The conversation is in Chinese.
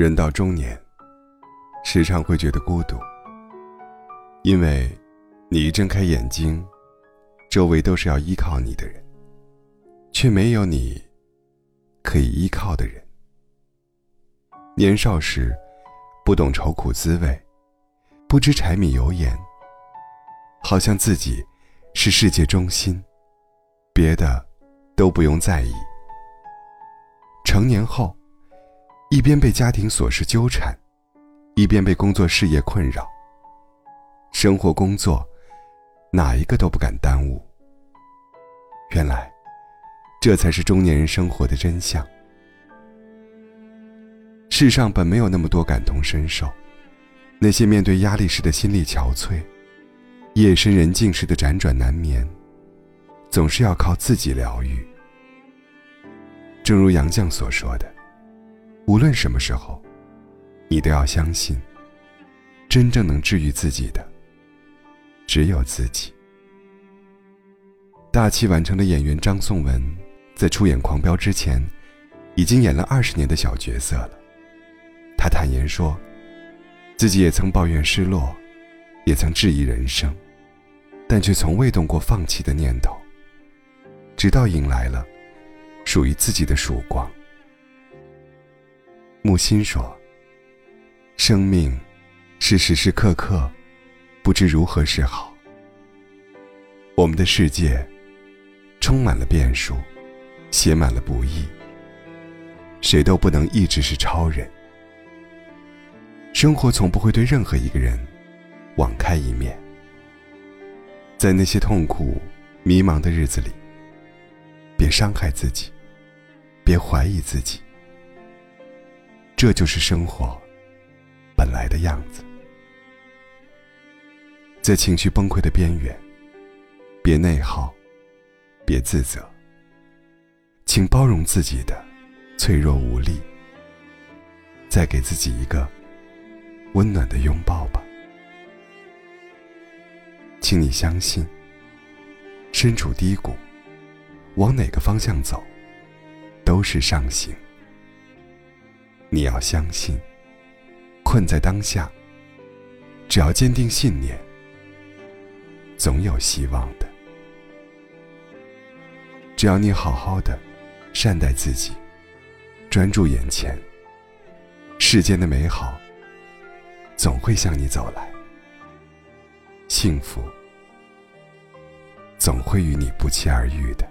人到中年，时常会觉得孤独，因为，你一睁开眼睛，周围都是要依靠你的人，却没有你可以依靠的人。年少时，不懂愁苦滋味，不知柴米油盐，好像自己是世界中心，别的都不用在意。成年后。一边被家庭琐事纠缠，一边被工作事业困扰。生活工作，哪一个都不敢耽误。原来，这才是中年人生活的真相。世上本没有那么多感同身受，那些面对压力时的心力憔悴，夜深人静时的辗转难眠，总是要靠自己疗愈。正如杨绛所说的。无论什么时候，你都要相信，真正能治愈自己的，只有自己。大器晚成的演员张颂文，在出演《狂飙》之前，已经演了二十年的小角色了。他坦言说，自己也曾抱怨失落，也曾质疑人生，但却从未动过放弃的念头。直到迎来了属于自己的曙光。木心说：“生命是时时刻刻不知如何是好。我们的世界充满了变数，写满了不易。谁都不能一直是超人。生活从不会对任何一个人网开一面。在那些痛苦、迷茫的日子里，别伤害自己，别怀疑自己。”这就是生活本来的样子，在情绪崩溃的边缘，别内耗，别自责，请包容自己的脆弱无力，再给自己一个温暖的拥抱吧。请你相信，身处低谷，往哪个方向走，都是上行。你要相信，困在当下，只要坚定信念，总有希望的。只要你好好的善待自己，专注眼前，世间的美好总会向你走来，幸福总会与你不期而遇的。